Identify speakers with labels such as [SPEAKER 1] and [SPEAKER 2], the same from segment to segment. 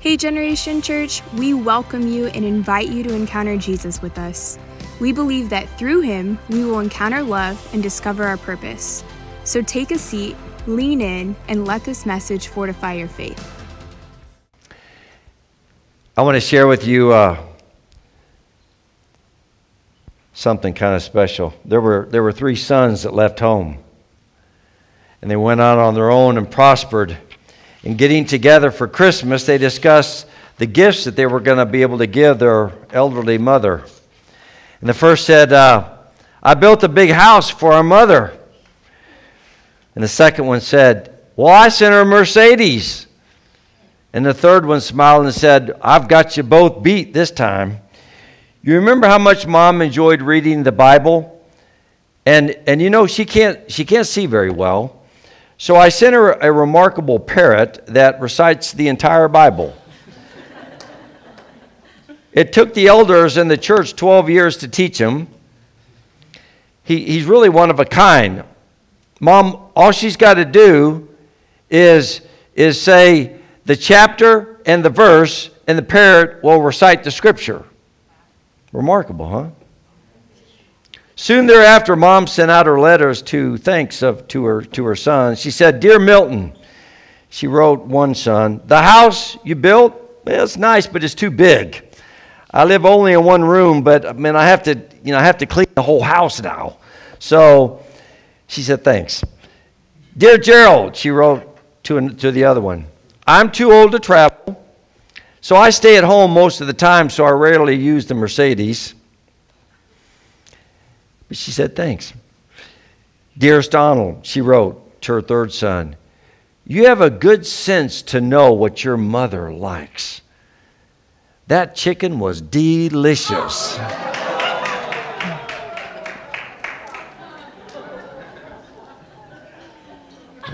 [SPEAKER 1] Hey, Generation Church, we welcome you and invite you to encounter Jesus with us. We believe that through him, we will encounter love and discover our purpose. So take a seat, lean in, and let this message fortify your faith.
[SPEAKER 2] I want to share with you uh, something kind of special. There were, there were three sons that left home, and they went out on their own and prospered. In getting together for Christmas, they discussed the gifts that they were going to be able to give their elderly mother. And the first said, uh, I built a big house for our mother. And the second one said, Well, I sent her a Mercedes. And the third one smiled and said, I've got you both beat this time. You remember how much mom enjoyed reading the Bible? And, and you know, she can't, she can't see very well. So I sent her a remarkable parrot that recites the entire Bible. it took the elders in the church 12 years to teach him. He, he's really one of a kind. Mom, all she's got to do is, is say, the chapter and the verse, and the parrot will recite the scripture. Remarkable, huh? Soon thereafter, mom sent out her letters to thanks of, to, her, to her son. She said, Dear Milton, she wrote one son, the house you built, well, it's nice, but it's too big. I live only in one room, but I mean, I have to, you know, I have to clean the whole house now. So she said, Thanks. Dear Gerald, she wrote to, to the other one, I'm too old to travel, so I stay at home most of the time, so I rarely use the Mercedes. But she said, Thanks. Dearest Donald, she wrote to her third son, You have a good sense to know what your mother likes. That chicken was delicious.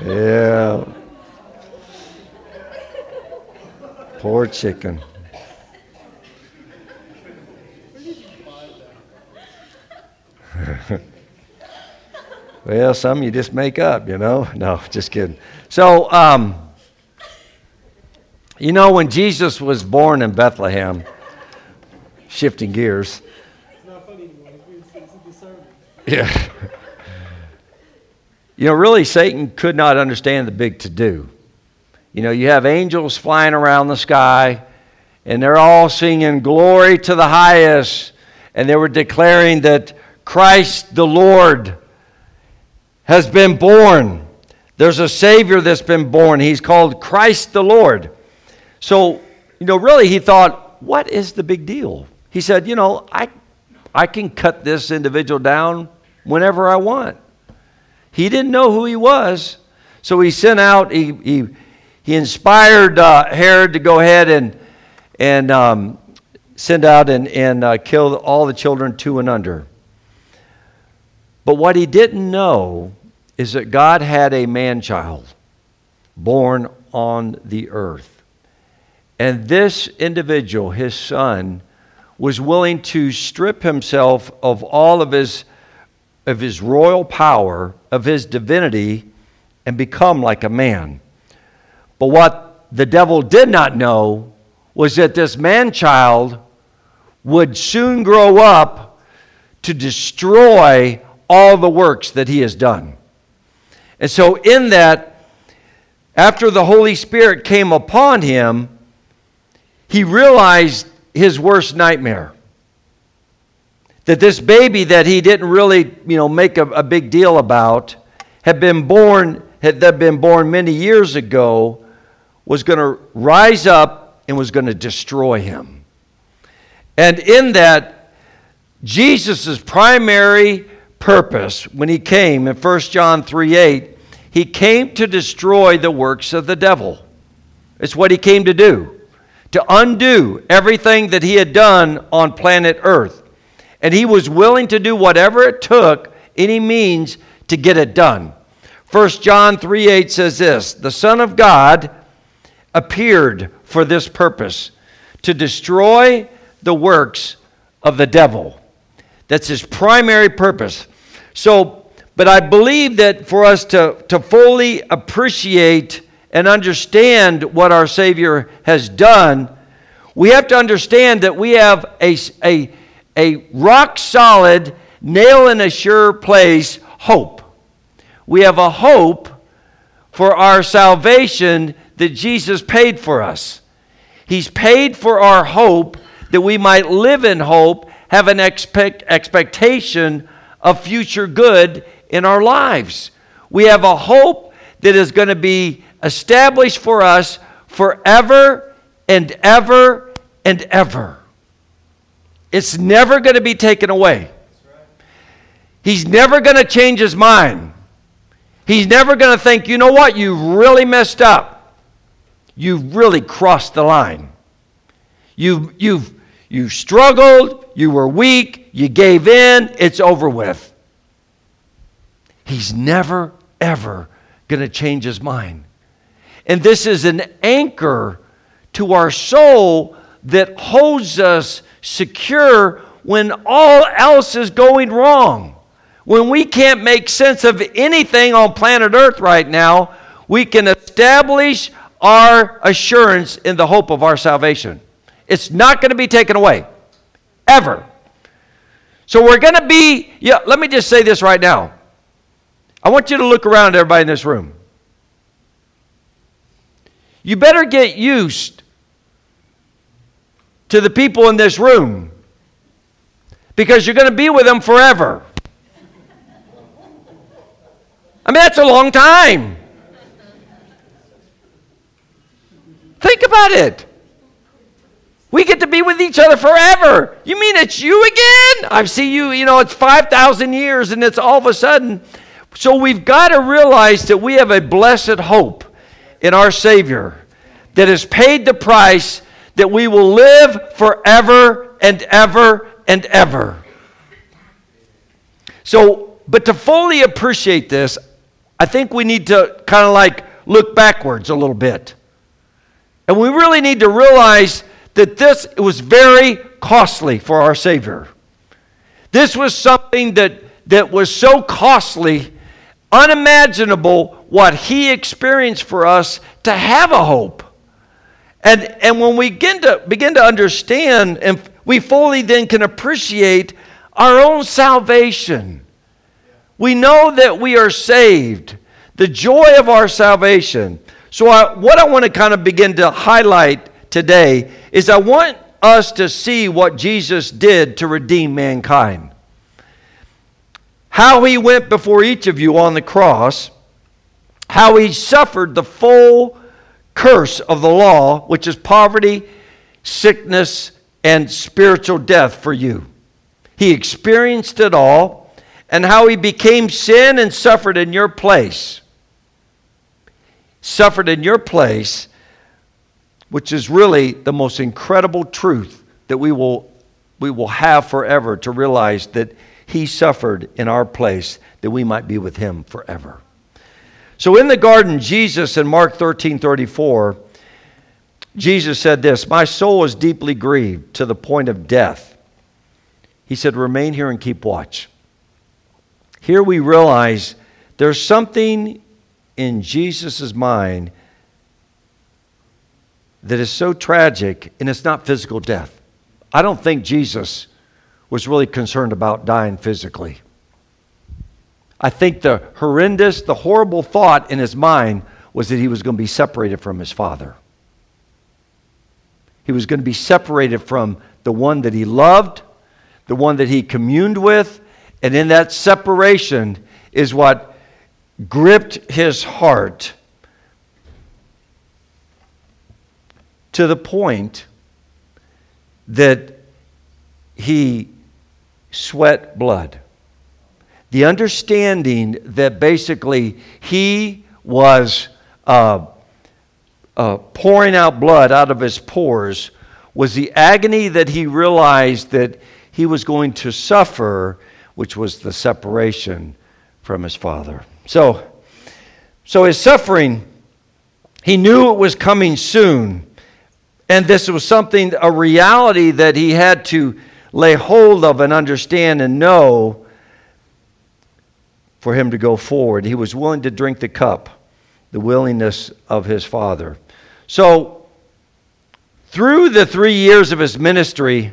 [SPEAKER 2] yeah. Poor chicken. well, some you just make up, you know? No, just kidding. So, um, you know, when Jesus was born in Bethlehem, shifting gears. Yeah. You know, really, Satan could not understand the big to do. You know, you have angels flying around the sky, and they're all singing glory to the highest, and they were declaring that Christ the Lord has been born. There's a Savior that's been born. He's called Christ the Lord. So, you know, really, he thought, what is the big deal? He said, you know, I, I can cut this individual down whenever I want. He didn't know who he was, so he sent out, he, he he inspired uh, Herod to go ahead and, and um, send out and, and uh, kill all the children two and under. But what he didn't know is that God had a man child born on the earth. And this individual, his son, was willing to strip himself of all of his, of his royal power, of his divinity, and become like a man. But what the devil did not know was that this man child would soon grow up to destroy all the works that he has done. And so, in that, after the Holy Spirit came upon him, he realized his worst nightmare. That this baby that he didn't really, you know, make a, a big deal about had been born, had been born many years ago, was going to rise up and was going to destroy him. And in that, Jesus' primary purpose when he came in 1 John 3 8, he came to destroy the works of the devil. It's what he came to do, to undo everything that he had done on planet Earth. And he was willing to do whatever it took, any means, to get it done. 1 John 3 8 says this The Son of God appeared for this purpose to destroy the works of the devil. That's his primary purpose. So, but I believe that for us to, to fully appreciate and understand what our Savior has done, we have to understand that we have a, a, a rock solid, nail in a sure place hope. We have a hope for our salvation that Jesus paid for us. He's paid for our hope that we might live in hope, have an expect, expectation of future good in our lives. We have a hope that is going to be established for us forever and ever and ever. It's never going to be taken away. He's never going to change his mind. He's never going to think, you know what, you really messed up. You've really crossed the line. You've, you've, you struggled, you were weak, you gave in, it's over with. He's never, ever going to change his mind. And this is an anchor to our soul that holds us secure when all else is going wrong. When we can't make sense of anything on planet Earth right now, we can establish our assurance in the hope of our salvation. It's not going to be taken away, ever. So we're going to be, yeah, let me just say this right now. I want you to look around everybody in this room. You better get used to the people in this room because you're going to be with them forever. I mean, that's a long time. Think about it. We get to be with each other forever. You mean it's you again? I see you, you know, it's 5,000 years and it's all of a sudden. So we've got to realize that we have a blessed hope in our Savior that has paid the price that we will live forever and ever and ever. So, but to fully appreciate this, I think we need to kind of like look backwards a little bit. And we really need to realize that this was very costly for our Savior. This was something that, that was so costly, unimaginable what He experienced for us to have a hope. And, and when we begin to, begin to understand, and we fully then can appreciate our own salvation, we know that we are saved, the joy of our salvation. So, I, what I want to kind of begin to highlight today is I want us to see what Jesus did to redeem mankind. How he went before each of you on the cross, how he suffered the full curse of the law, which is poverty, sickness, and spiritual death for you. He experienced it all, and how he became sin and suffered in your place. Suffered in your place, which is really the most incredible truth that we will, we will have forever to realize that he suffered in our place that we might be with him forever. So in the garden, Jesus in Mark 13 34, Jesus said this My soul is deeply grieved to the point of death. He said, Remain here and keep watch. Here we realize there's something in Jesus' mind that is so tragic, and it's not physical death. I don't think Jesus was really concerned about dying physically. I think the horrendous, the horrible thought in his mind was that he was going to be separated from his father. He was going to be separated from the one that he loved, the one that he communed with, and in that separation is what gripped his heart to the point that he sweat blood the understanding that basically he was uh, uh, pouring out blood out of his pores was the agony that he realized that he was going to suffer, which was the separation from his father. So, so his suffering, he knew it was coming soon. And this was something, a reality that he had to lay hold of and understand and know for him to go forward. He was willing to drink the cup the willingness of his Father. So, through the three years of his ministry,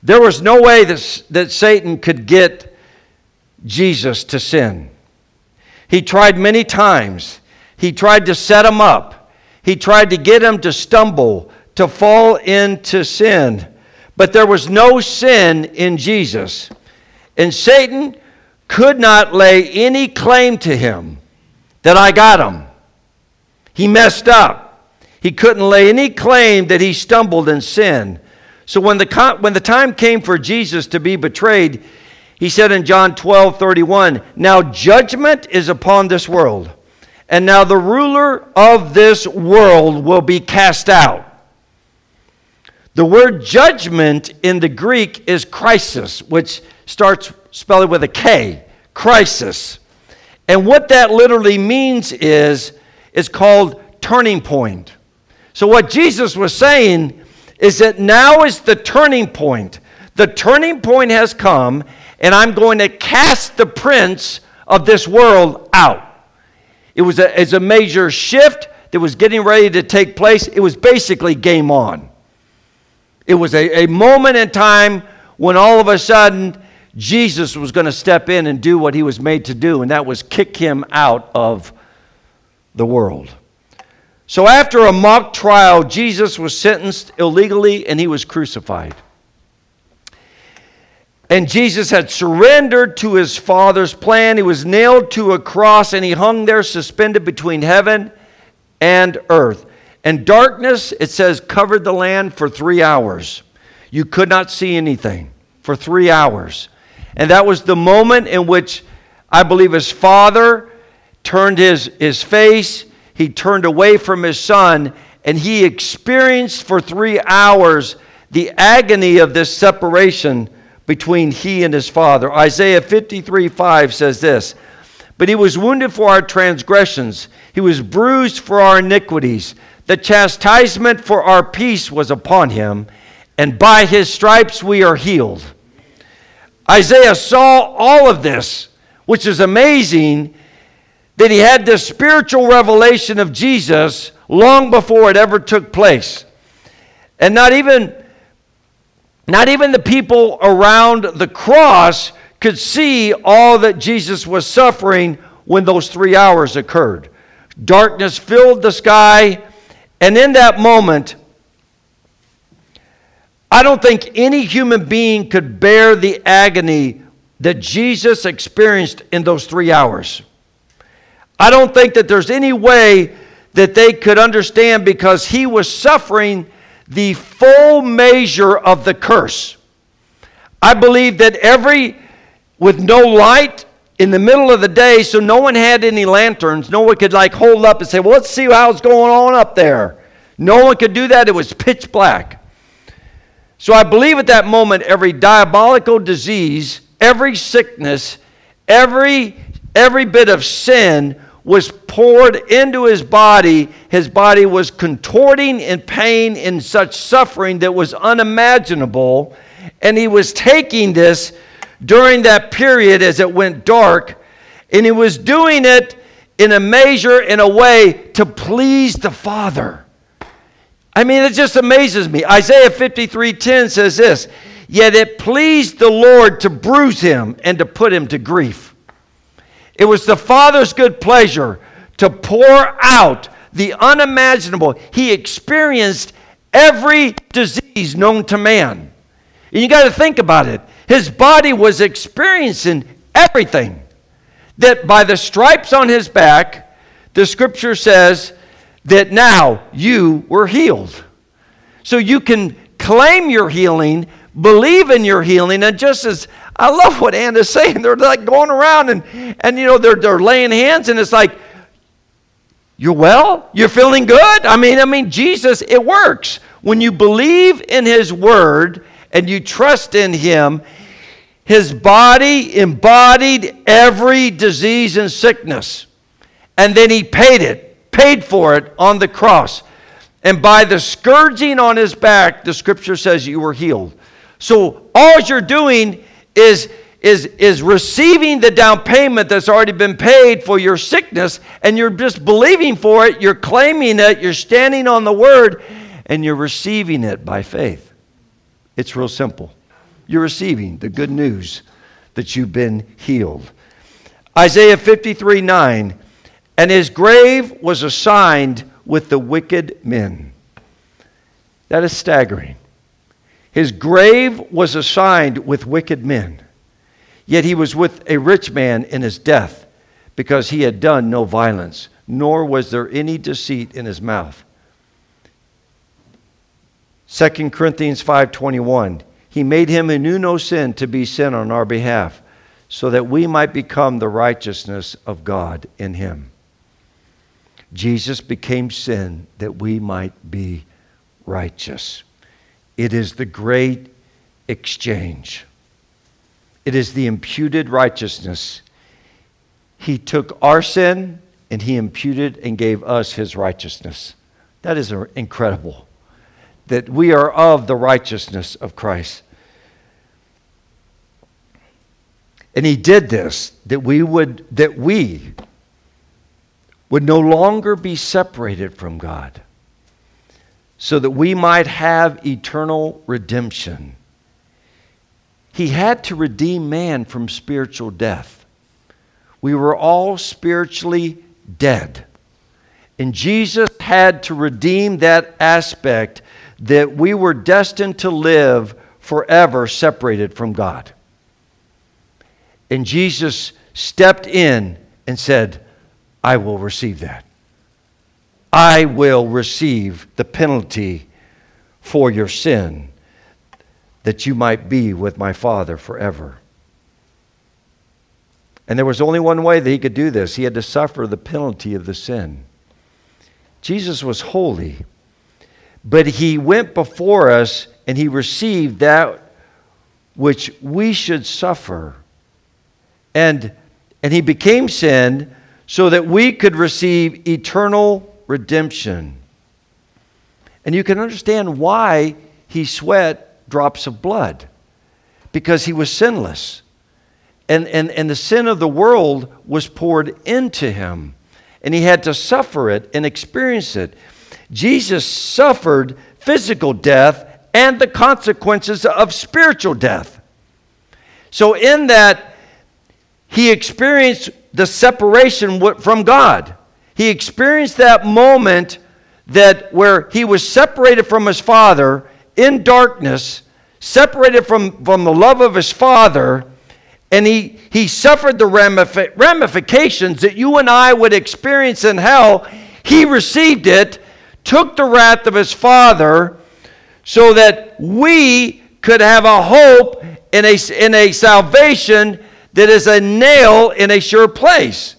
[SPEAKER 2] there was no way that, that Satan could get Jesus to sin. He tried many times. He tried to set him up. He tried to get him to stumble, to fall into sin. But there was no sin in Jesus. And Satan could not lay any claim to him that I got him. He messed up. He couldn't lay any claim that he stumbled in sin. So when the, when the time came for Jesus to be betrayed, he said in John 12 31, Now judgment is upon this world, and now the ruler of this world will be cast out. The word judgment in the Greek is crisis, which starts spelled with a K, crisis. And what that literally means is, is called turning point. So what Jesus was saying is that now is the turning point. The turning point has come, and I'm going to cast the prince of this world out. It was a, it's a major shift that was getting ready to take place. It was basically game on. It was a, a moment in time when all of a sudden Jesus was going to step in and do what he was made to do, and that was kick him out of the world. So, after a mock trial, Jesus was sentenced illegally and he was crucified. And Jesus had surrendered to his Father's plan. He was nailed to a cross and he hung there suspended between heaven and earth. And darkness, it says, covered the land for three hours. You could not see anything for three hours. And that was the moment in which I believe his father turned his, his face, he turned away from his son, and he experienced for three hours the agony of this separation between he and his father. Isaiah 53 5 says this But he was wounded for our transgressions, he was bruised for our iniquities. The chastisement for our peace was upon him, and by his stripes we are healed. Isaiah saw all of this, which is amazing that he had this spiritual revelation of Jesus long before it ever took place. And not even not even the people around the cross could see all that Jesus was suffering when those 3 hours occurred. Darkness filled the sky, and in that moment I don't think any human being could bear the agony that Jesus experienced in those three hours. I don't think that there's any way that they could understand because he was suffering the full measure of the curse. I believe that every, with no light in the middle of the day, so no one had any lanterns, no one could like hold up and say, well, let's see how's going on up there. No one could do that. It was pitch black. So I believe at that moment every diabolical disease, every sickness, every, every bit of sin was poured into his body. His body was contorting in pain, in such suffering that was unimaginable. And he was taking this during that period as it went dark. And he was doing it in a measure, in a way to please the Father. I mean, it just amazes me. Isaiah 53:10 says this, "Yet it pleased the Lord to bruise him and to put him to grief." It was the Father's good pleasure to pour out the unimaginable. He experienced every disease known to man. And you got to think about it. His body was experiencing everything. That by the stripes on his back, the scripture says, that now you were healed. So you can claim your healing, believe in your healing, and just as I love what Anna's saying, they're like going around and, and you know, they're, they're laying hands, and it's like, you're well? You're feeling good? I mean, I mean, Jesus, it works. When you believe in his word and you trust in him, his body embodied every disease and sickness. And then he paid it paid for it on the cross. And by the scourging on his back, the scripture says you were healed. So all you're doing is, is, is receiving the down payment that's already been paid for your sickness, and you're just believing for it, you're claiming it, you're standing on the word, and you're receiving it by faith. It's real simple. You're receiving the good news that you've been healed. Isaiah 53 9, and his grave was assigned with the wicked men. That is staggering. His grave was assigned with wicked men, yet he was with a rich man in his death because he had done no violence, nor was there any deceit in his mouth. 2 Corinthians 5:21 He made him who knew no sin to be sin on our behalf so that we might become the righteousness of God in him. Jesus became sin that we might be righteous. It is the great exchange. It is the imputed righteousness. He took our sin and he imputed and gave us his righteousness. That is incredible. That we are of the righteousness of Christ. And he did this that we would that we would no longer be separated from God so that we might have eternal redemption. He had to redeem man from spiritual death. We were all spiritually dead. And Jesus had to redeem that aspect that we were destined to live forever separated from God. And Jesus stepped in and said, I will receive that. I will receive the penalty for your sin that you might be with my Father forever. And there was only one way that he could do this he had to suffer the penalty of the sin. Jesus was holy, but he went before us and he received that which we should suffer and, and he became sin so that we could receive eternal redemption. And you can understand why he sweat drops of blood because he was sinless. And, and, and the sin of the world was poured into him, and he had to suffer it and experience it. Jesus suffered physical death and the consequences of spiritual death. So, in that he experienced the separation from God. He experienced that moment that where he was separated from his father in darkness, separated from, from the love of his father, and he, he suffered the ramifications that you and I would experience in hell. He received it, took the wrath of his father, so that we could have a hope in a, in a salvation that is a nail in a sure place.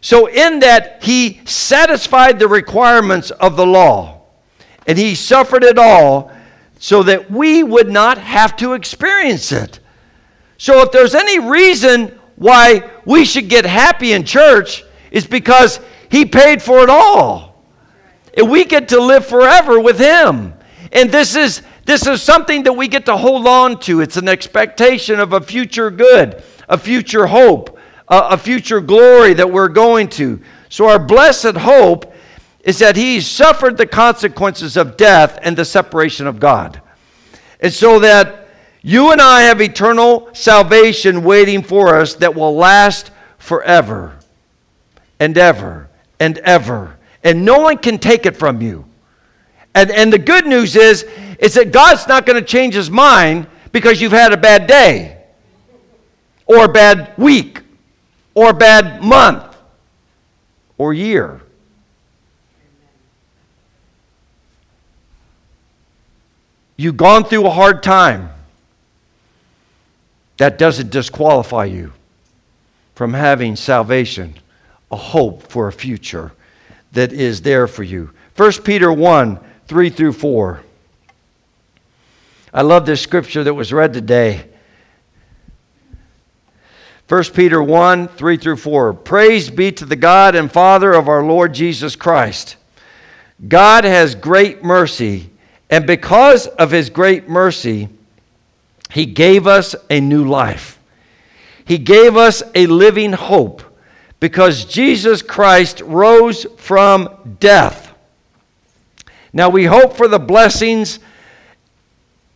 [SPEAKER 2] So, in that, he satisfied the requirements of the law and he suffered it all so that we would not have to experience it. So, if there's any reason why we should get happy in church, is because he paid for it all. And we get to live forever with him. And this is this is something that we get to hold on to. It's an expectation of a future good a future hope, a, a future glory that we're going to. So, our blessed hope is that He suffered the consequences of death and the separation of God. And so that you and I have eternal salvation waiting for us that will last forever and ever and ever. And no one can take it from you. And, and the good news is, is that God's not going to change his mind because you've had a bad day or a bad week or a bad month or year. You've gone through a hard time. That doesn't disqualify you from having salvation, a hope for a future that is there for you. 1 Peter 1 3 through 4. I love this scripture that was read today. 1 Peter 1 3 through 4. Praise be to the God and Father of our Lord Jesus Christ. God has great mercy, and because of his great mercy, he gave us a new life. He gave us a living hope because Jesus Christ rose from death. Now we hope for the blessings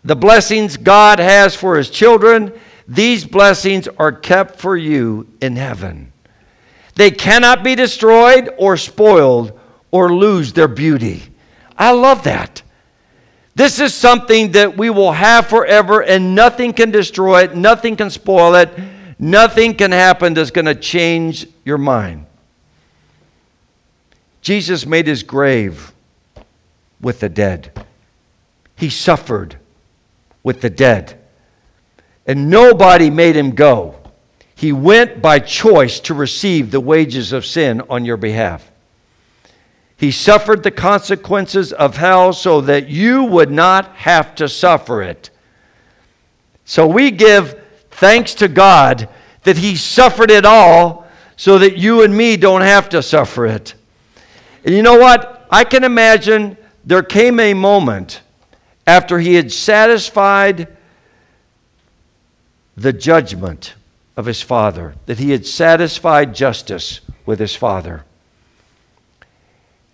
[SPEAKER 2] the blessings God has for his children. These blessings are kept for you in heaven. They cannot be destroyed or spoiled or lose their beauty. I love that. This is something that we will have forever, and nothing can destroy it, nothing can spoil it, nothing can happen that's going to change your mind. Jesus made his grave with the dead, he suffered with the dead, and nobody made him go. He went by choice to receive the wages of sin on your behalf. He suffered the consequences of hell so that you would not have to suffer it. So we give thanks to God that He suffered it all so that you and me don't have to suffer it. And you know what? I can imagine there came a moment after He had satisfied the judgment of His Father, that He had satisfied justice with His Father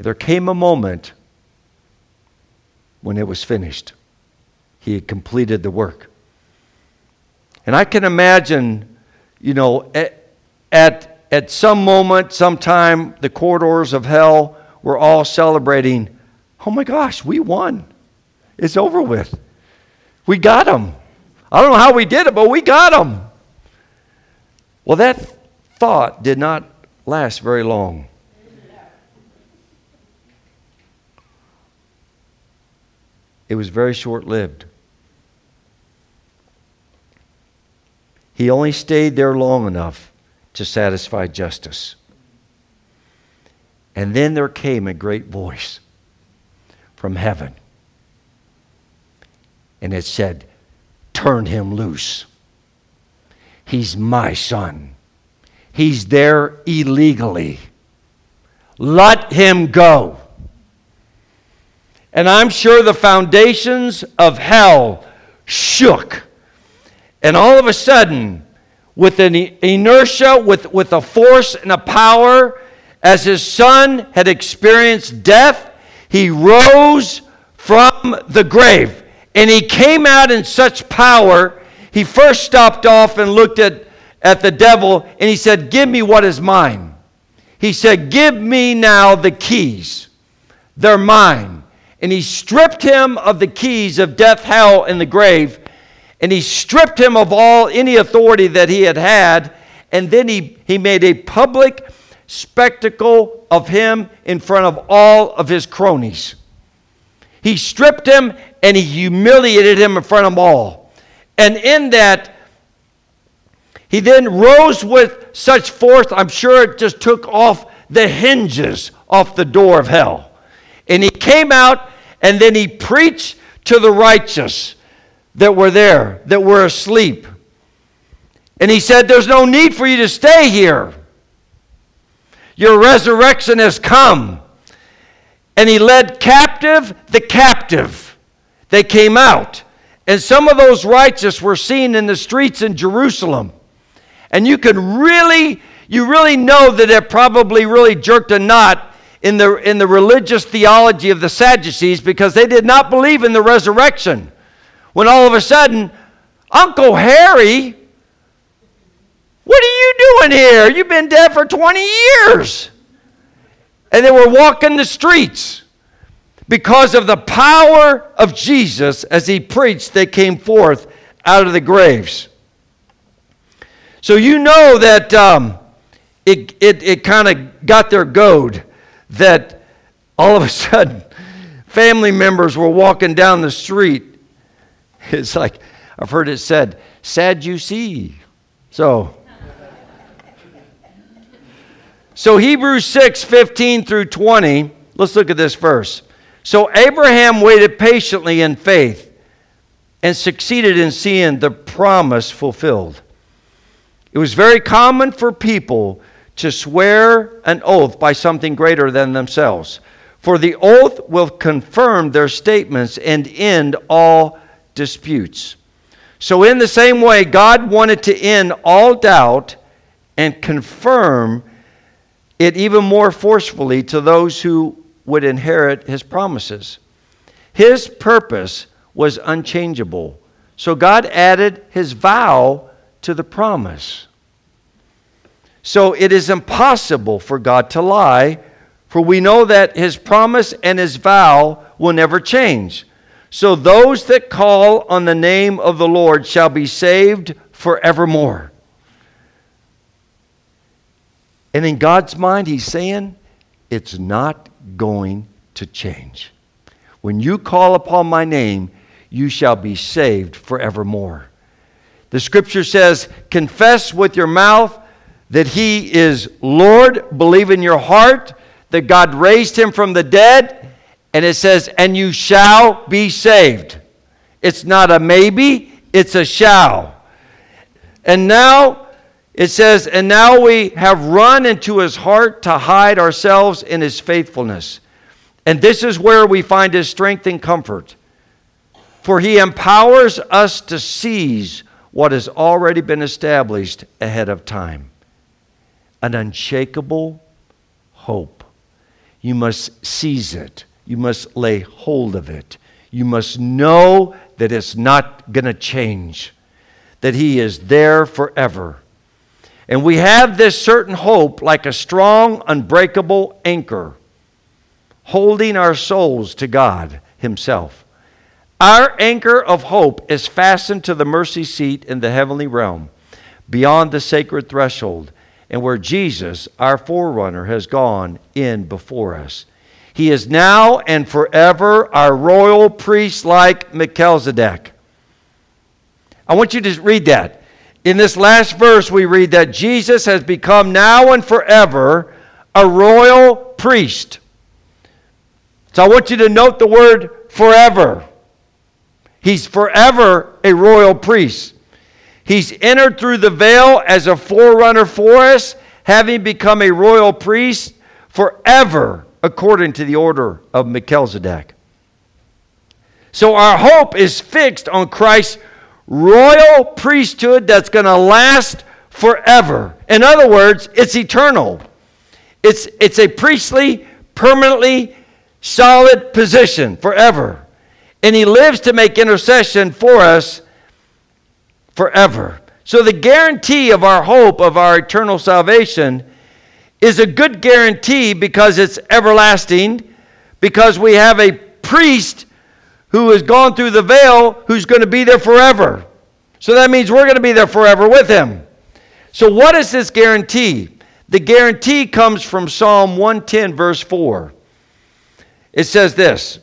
[SPEAKER 2] there came a moment when it was finished. He had completed the work. And I can imagine, you know, at, at, at some moment, sometime, the corridors of hell were all celebrating, oh my gosh, we won. It's over with. We got him. I don't know how we did it, but we got him. Well, that thought did not last very long. It was very short lived. He only stayed there long enough to satisfy justice. And then there came a great voice from heaven. And it said, Turn him loose. He's my son. He's there illegally. Let him go. And I'm sure the foundations of hell shook. And all of a sudden, with an inertia, with, with a force and a power, as his son had experienced death, he rose from the grave. And he came out in such power, he first stopped off and looked at, at the devil and he said, Give me what is mine. He said, Give me now the keys. They're mine and he stripped him of the keys of death, hell, and the grave, and he stripped him of all any authority that he had had, and then he, he made a public spectacle of him in front of all of his cronies. He stripped him and he humiliated him in front of them all. And in that, he then rose with such force, I'm sure it just took off the hinges off the door of hell. And he came out and then he preached to the righteous that were there, that were asleep. And he said, There's no need for you to stay here. Your resurrection has come. And he led captive the captive. They came out. And some of those righteous were seen in the streets in Jerusalem. And you can really, you really know that it probably really jerked a knot in the, in the religious theology of the Sadducees because they did not believe in the resurrection. When all of a sudden, Uncle Harry, what are you doing here? You've been dead for 20 years. And they were walking the streets because of the power of Jesus as he preached, they came forth out of the graves. So you know that um, it, it, it kind of got their goad that all of a sudden family members were walking down the street. It's like, I've heard it said, sad you see. So, so Hebrews 6 15 through 20, let's look at this verse. So Abraham waited patiently in faith and succeeded in seeing the promise fulfilled. It was very common for people to swear an oath by something greater than themselves. For the oath will confirm their statements and end all disputes. So, in the same way, God wanted to end all doubt and confirm it even more forcefully to those who would inherit his promises. His purpose was unchangeable. So God added his vow to the promise. So it is impossible for God to lie, for we know that his promise and his vow will never change. So those that call on the name of the Lord shall be saved forevermore. And in God's mind, he's saying, it's not going to change. When you call upon my name, you shall be saved forevermore. The scripture says, Confess with your mouth that he is Lord, believe in your heart that God raised him from the dead, and it says, And you shall be saved. It's not a maybe, it's a shall. And now, it says, And now we have run into his heart to hide ourselves in his faithfulness. And this is where we find his strength and comfort. For he empowers us to seize what has already been established ahead of time an unshakable hope. You must seize it, you must lay hold of it. You must know that it's not going to change, that he is there forever. And we have this certain hope like a strong, unbreakable anchor holding our souls to God Himself. Our anchor of hope is fastened to the mercy seat in the heavenly realm, beyond the sacred threshold, and where Jesus, our forerunner, has gone in before us. He is now and forever our royal priest like Melchizedek. I want you to read that. In this last verse, we read that Jesus has become now and forever a royal priest. So I want you to note the word forever. He's forever a royal priest. He's entered through the veil as a forerunner for us, having become a royal priest forever, according to the order of Melchizedek. So our hope is fixed on Christ's royal priesthood that's going to last forever. In other words, it's eternal. It's, it's a priestly, permanently solid position forever. And he lives to make intercession for us forever. So the guarantee of our hope of our eternal salvation is a good guarantee because it's everlasting, because we have a priest who has gone through the veil who's going to be there forever. So that means we're going to be there forever with him. So, what is this guarantee? The guarantee comes from Psalm 110, verse 4. It says this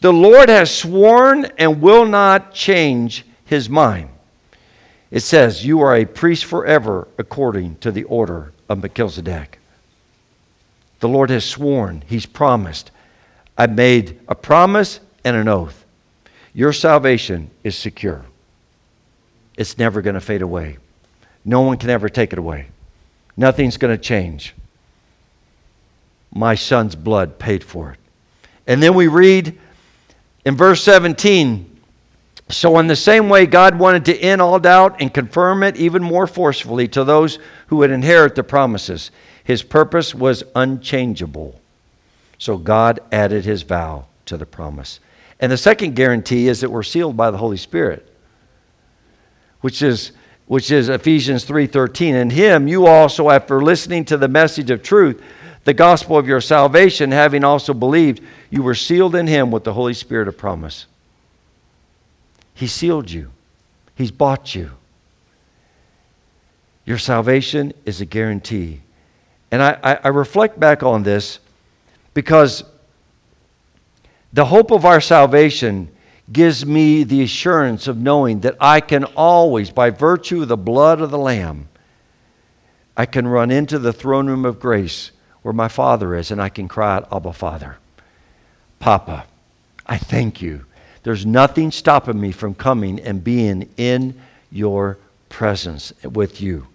[SPEAKER 2] The Lord has sworn and will not change his mind. It says, You are a priest forever according to the order of Melchizedek. The Lord has sworn, He's promised. I made a promise and an oath. Your salvation is secure, it's never going to fade away. No one can ever take it away. Nothing's going to change. My son's blood paid for it. And then we read in verse 17 So, in the same way, God wanted to end all doubt and confirm it even more forcefully to those who would inherit the promises. His purpose was unchangeable. So, God added his vow to the promise. And the second guarantee is that we're sealed by the Holy Spirit, which is which is Ephesians 3:13. In him you also after listening to the message of truth the gospel of your salvation, having also believed, you were sealed in him with the Holy Spirit of promise. He sealed you, He's bought you. Your salvation is a guarantee. And I, I, I reflect back on this because the hope of our salvation gives me the assurance of knowing that I can always, by virtue of the blood of the Lamb, I can run into the throne room of grace where my Father is, and I can cry out, Abba, Father. Papa, I thank you. There's nothing stopping me from coming and being in your presence with you.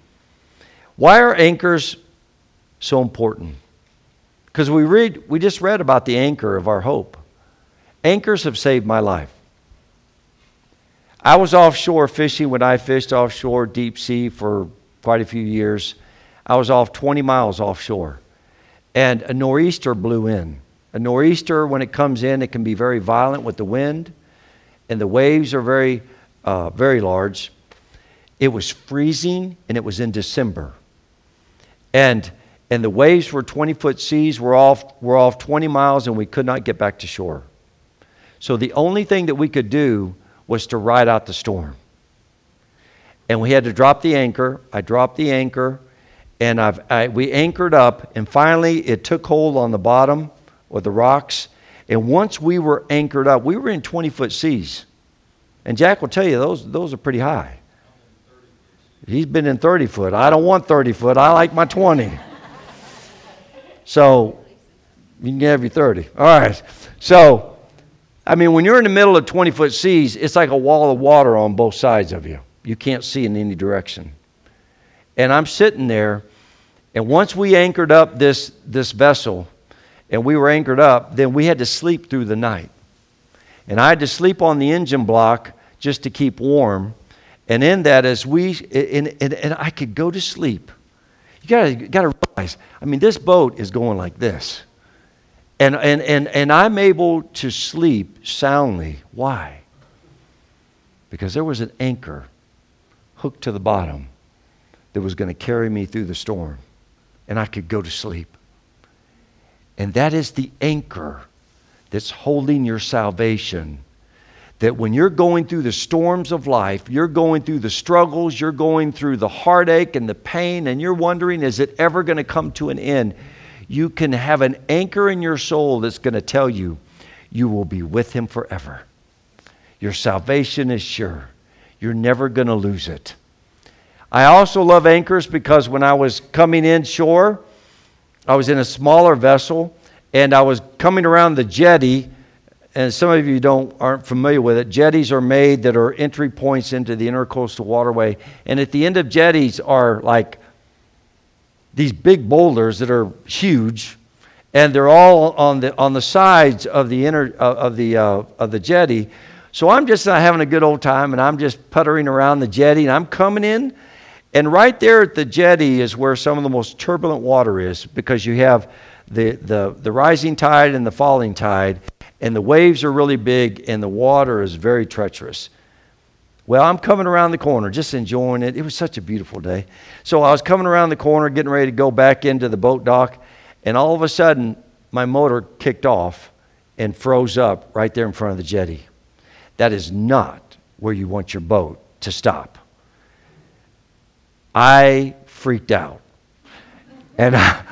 [SPEAKER 2] Why are anchors so important? Because we read, we just read about the anchor of our hope. Anchors have saved my life. I was offshore fishing when I fished offshore deep sea for quite a few years. I was off 20 miles offshore, and a nor'easter blew in. A nor'easter, when it comes in, it can be very violent with the wind, and the waves are very, uh, very large. It was freezing, and it was in December. And, and the waves were 20 foot seas. We're off, we're off 20 miles, and we could not get back to shore. So the only thing that we could do was to ride out the storm. And we had to drop the anchor. I dropped the anchor, and I've, I, we anchored up, and finally it took hold on the bottom or the rocks. And once we were anchored up, we were in 20 foot seas. And Jack will tell you, those, those are pretty high. He's been in 30 foot. I don't want 30 foot. I like my 20. So you can have your 30. All right. So I mean, when you're in the middle of 20 foot seas, it's like a wall of water on both sides of you. You can't see in any direction. And I'm sitting there, and once we anchored up this, this vessel, and we were anchored up, then we had to sleep through the night. And I had to sleep on the engine block just to keep warm. And in that, as we, and, and, and I could go to sleep. You gotta, gotta realize, I mean, this boat is going like this. And, and, and, and I'm able to sleep soundly. Why? Because there was an anchor hooked to the bottom that was going to carry me through the storm, and I could go to sleep. And that is the anchor that's holding your salvation. That when you're going through the storms of life, you're going through the struggles, you're going through the heartache and the pain, and you're wondering, is it ever going to come to an end? you can have an anchor in your soul that's going to tell you you will be with him forever. Your salvation is sure. You're never going to lose it. I also love anchors because when I was coming in shore, I was in a smaller vessel and I was coming around the jetty. And some of you don't aren't familiar with it. Jetties are made that are entry points into the intercoastal waterway. And at the end of jetties are like these big boulders that are huge, and they're all on the on the sides of the inner uh, of the uh, of the jetty. So I'm just uh, having a good old time, and I'm just puttering around the jetty, and I'm coming in, and right there at the jetty is where some of the most turbulent water is, because you have the the the rising tide and the falling tide, and the waves are really big, and the water is very treacherous. Well, I'm coming around the corner, just enjoying it. It was such a beautiful day. So I was coming around the corner, getting ready to go back into the boat dock, and all of a sudden, my motor kicked off and froze up right there in front of the jetty. That is not where you want your boat to stop. I freaked out. And I,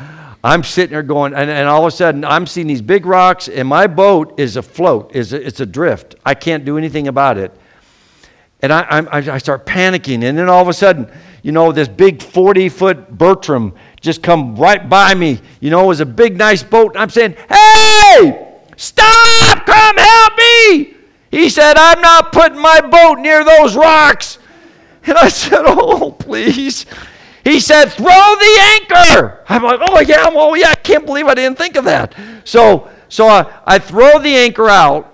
[SPEAKER 2] am sitting there going, and, and, all of a sudden, I'm seeing these big rocks, and my boat is afloat, is it's adrift. I can't do anything about it. And I, I, I start panicking. And then all of a sudden, you know, this big 40 foot Bertram just come right by me. You know, it was a big, nice boat. And I'm saying, hey, stop, come help me. He said, I'm not putting my boat near those rocks. And I said, oh, please. He said, throw the anchor. I'm like, oh, yeah, oh, yeah, I can't believe I didn't think of that. So, so I, I throw the anchor out.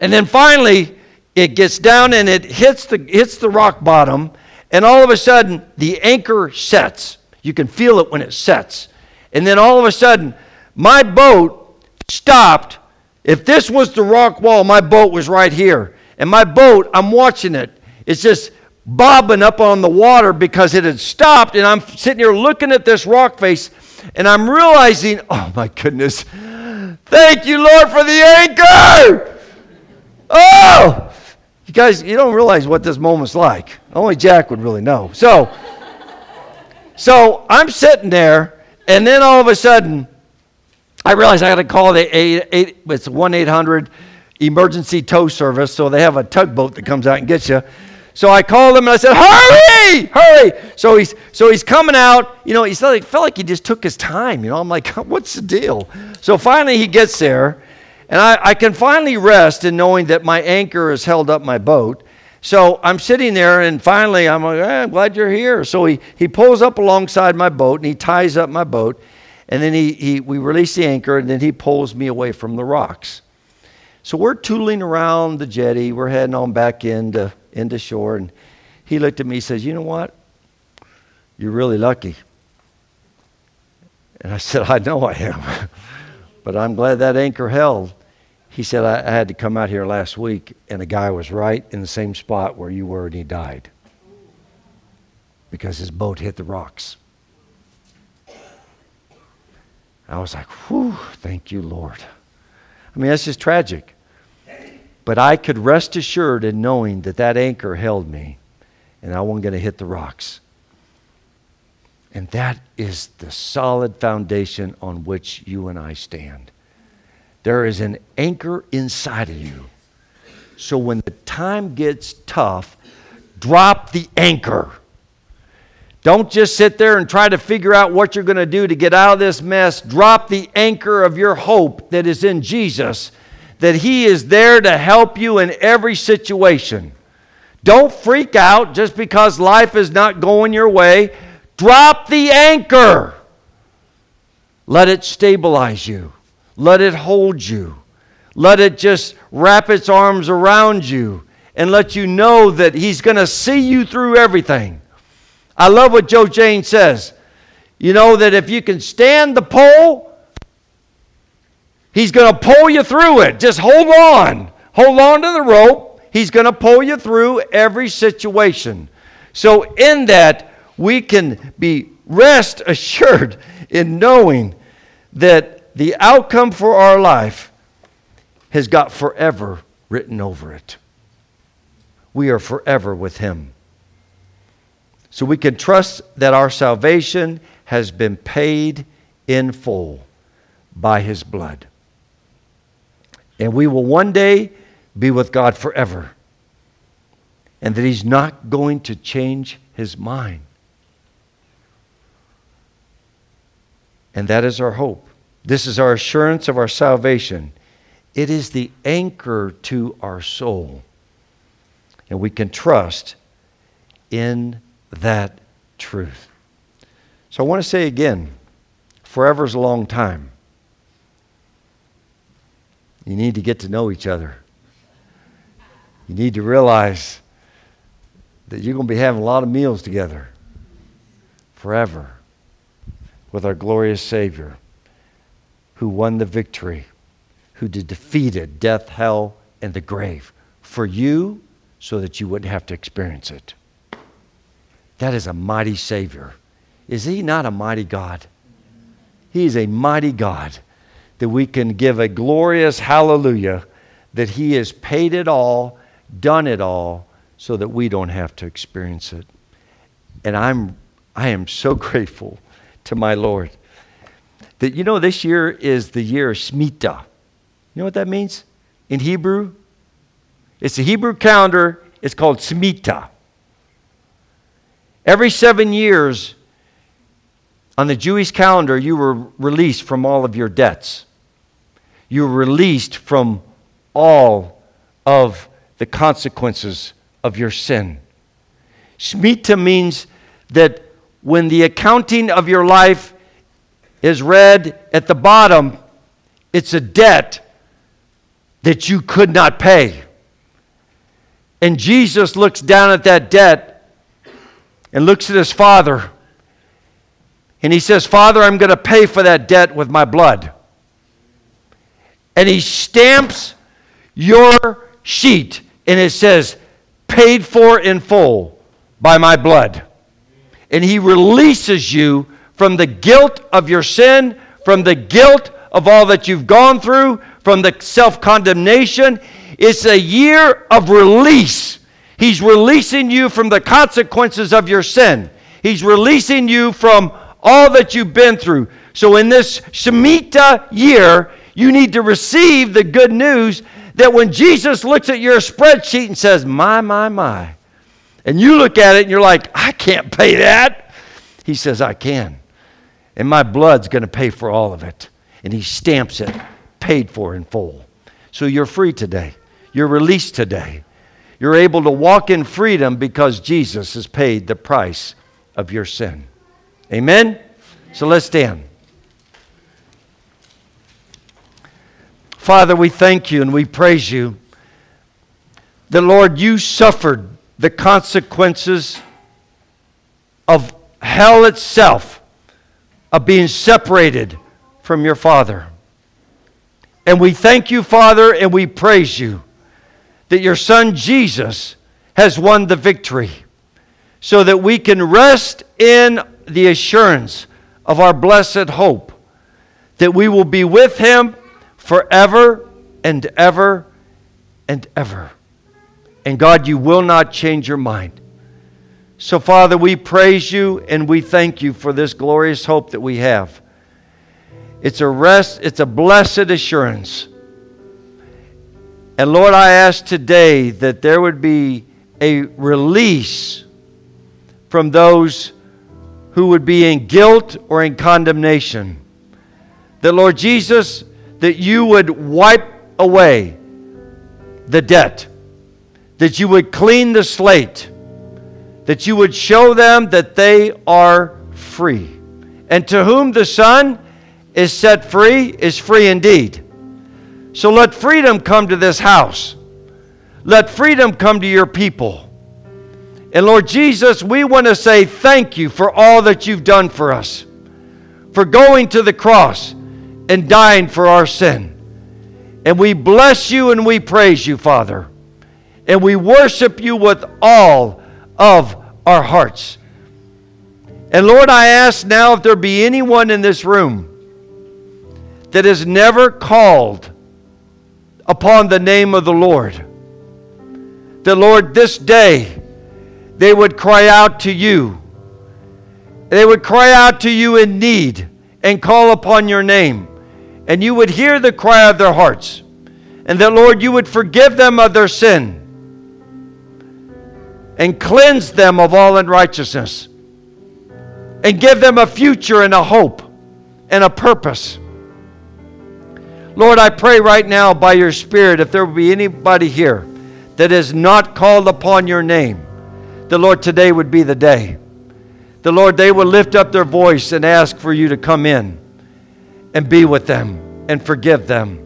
[SPEAKER 2] And then finally, it gets down and it hits the, hits the rock bottom, and all of a sudden, the anchor sets. You can feel it when it sets. And then all of a sudden, my boat stopped. If this was the rock wall, my boat was right here. And my boat, I'm watching it. It's just bobbing up on the water because it had stopped. And I'm sitting here looking at this rock face, and I'm realizing, oh my goodness, thank you, Lord, for the anchor. Oh, you guys, you don't realize what this moment's like. Only Jack would really know. So, so I'm sitting there, and then all of a sudden, I realize I got to call the eight, eight, it's one eight hundred emergency tow service. So they have a tugboat that comes out and gets you. So I called him and I said, "Hurry, hurry!" So he's so he's coming out. You know, he felt like, he just took his time. You know, I'm like, "What's the deal?" So finally he gets there, and I, I can finally rest in knowing that my anchor has held up my boat. So I'm sitting there, and finally I'm like, eh, I'm glad you're here. So he, he pulls up alongside my boat and he ties up my boat. And then he, he, we release the anchor, and then he pulls me away from the rocks. So we're tooling around the jetty. We're heading on back into, into shore. And he looked at me and says, You know what? You're really lucky. And I said, I know I am. but I'm glad that anchor held. He said, I, I had to come out here last week, and a guy was right in the same spot where you were, and he died because his boat hit the rocks. I was like, whew, thank you, Lord. I mean, that's just tragic. But I could rest assured in knowing that that anchor held me and I wasn't going to hit the rocks. And that is the solid foundation on which you and I stand. There is an anchor inside of you. So when the time gets tough, drop the anchor. Don't just sit there and try to figure out what you're going to do to get out of this mess. Drop the anchor of your hope that is in Jesus, that He is there to help you in every situation. Don't freak out just because life is not going your way. Drop the anchor. Let it stabilize you. Let it hold you. Let it just wrap its arms around you and let you know that He's going to see you through everything. I love what Joe Jane says. You know that if you can stand the pull, He's going to pull you through it. Just hold on. Hold on to the rope. He's going to pull you through every situation. So, in that, we can be rest assured in knowing that the outcome for our life has got forever written over it. We are forever with Him. So we can trust that our salvation has been paid in full by His blood. And we will one day be with God forever. And that He's not going to change His mind. And that is our hope. This is our assurance of our salvation. It is the anchor to our soul. And we can trust in that truth. So I want to say again forever is a long time. You need to get to know each other. You need to realize that you're going to be having a lot of meals together forever with our glorious Savior who won the victory, who defeated death, hell, and the grave for you so that you wouldn't have to experience it. That is a mighty Savior. Is He not a mighty God? He is a mighty God that we can give a glorious hallelujah that He has paid it all, done it all, so that we don't have to experience it. And I'm, I am so grateful to my Lord that, you know, this year is the year of Shemitah. You know what that means in Hebrew? It's the Hebrew calendar, it's called Shemitah. Every seven years on the Jewish calendar, you were released from all of your debts. You were released from all of the consequences of your sin. Shemitah means that when the accounting of your life is read at the bottom, it's a debt that you could not pay. And Jesus looks down at that debt and looks at his father and he says, Father, I'm going to pay for that debt with my blood. And he stamps your sheet and it says, paid for in full by my blood. And he releases you from the guilt of your sin, from the guilt of all that you've gone through, from the self condemnation. It's a year of release. He's releasing you from the consequences of your sin. He's releasing you from all that you've been through. So, in this Shemitah year, you need to receive the good news that when Jesus looks at your spreadsheet and says, My, my, my, and you look at it and you're like, I can't pay that. He says, I can. And my blood's going to pay for all of it. And he stamps it, paid for in full. So you're free today. You're released today. You're able to walk in freedom because Jesus has paid the price of your sin. Amen? So let's stand. Father, we thank you and we praise you that, Lord, you suffered the consequences of hell itself, of being separated from your Father. And we thank you, Father, and we praise you that your Son Jesus has won the victory so that we can rest in the assurance of our blessed hope that we will be with him forever and ever and ever. And God, you will not change your mind. So, Father, we praise you and we thank you for this glorious hope that we have. It's a rest, it's a blessed assurance. And Lord, I ask today that there would be a release from those who would be in guilt or in condemnation. That, Lord Jesus, that you would wipe away the debt, that you would clean the slate, that you would show them that they are free. And to whom the Son is set free is free indeed. So let freedom come to this house. Let freedom come to your people. And Lord Jesus, we want to say thank you for all that you've done for us, for going to the cross and dying for our sin. And we bless you and we praise you, Father. And we worship you with all of our hearts. And Lord, I ask now if there be anyone in this room that has never called upon the name of the Lord, that Lord, this day, they would cry out to you. They would cry out to you in need and call upon your name. And you would hear the cry of their hearts. And that, Lord, you would forgive them of their sin and cleanse them of all unrighteousness and give them a future and a hope and a purpose. Lord, I pray right now by your Spirit, if there will be anybody here that is not called upon your name, the Lord, today would be the day. The Lord, they will lift up their voice and ask for you to come in and be with them and forgive them.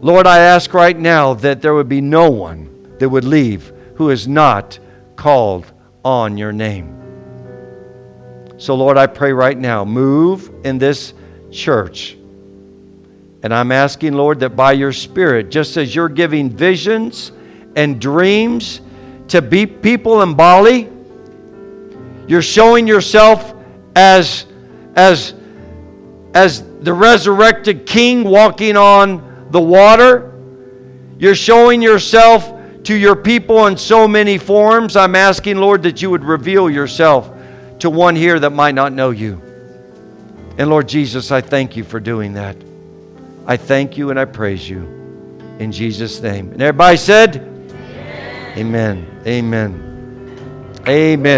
[SPEAKER 2] Lord, I ask right now that there would be no one that would leave who is not called on your name. So, Lord, I pray right now, move in this church. And I'm asking, Lord, that by your Spirit, just as you're giving visions, and dreams to be people in Bali. You're showing yourself as, as, as the resurrected king walking on the water. You're showing yourself to your people in so many forms. I'm asking, Lord, that you would reveal yourself to one here that might not know you. And Lord Jesus, I thank you for doing that. I thank you and I praise you. In Jesus' name. And everybody said, Amen. Amen. Amen.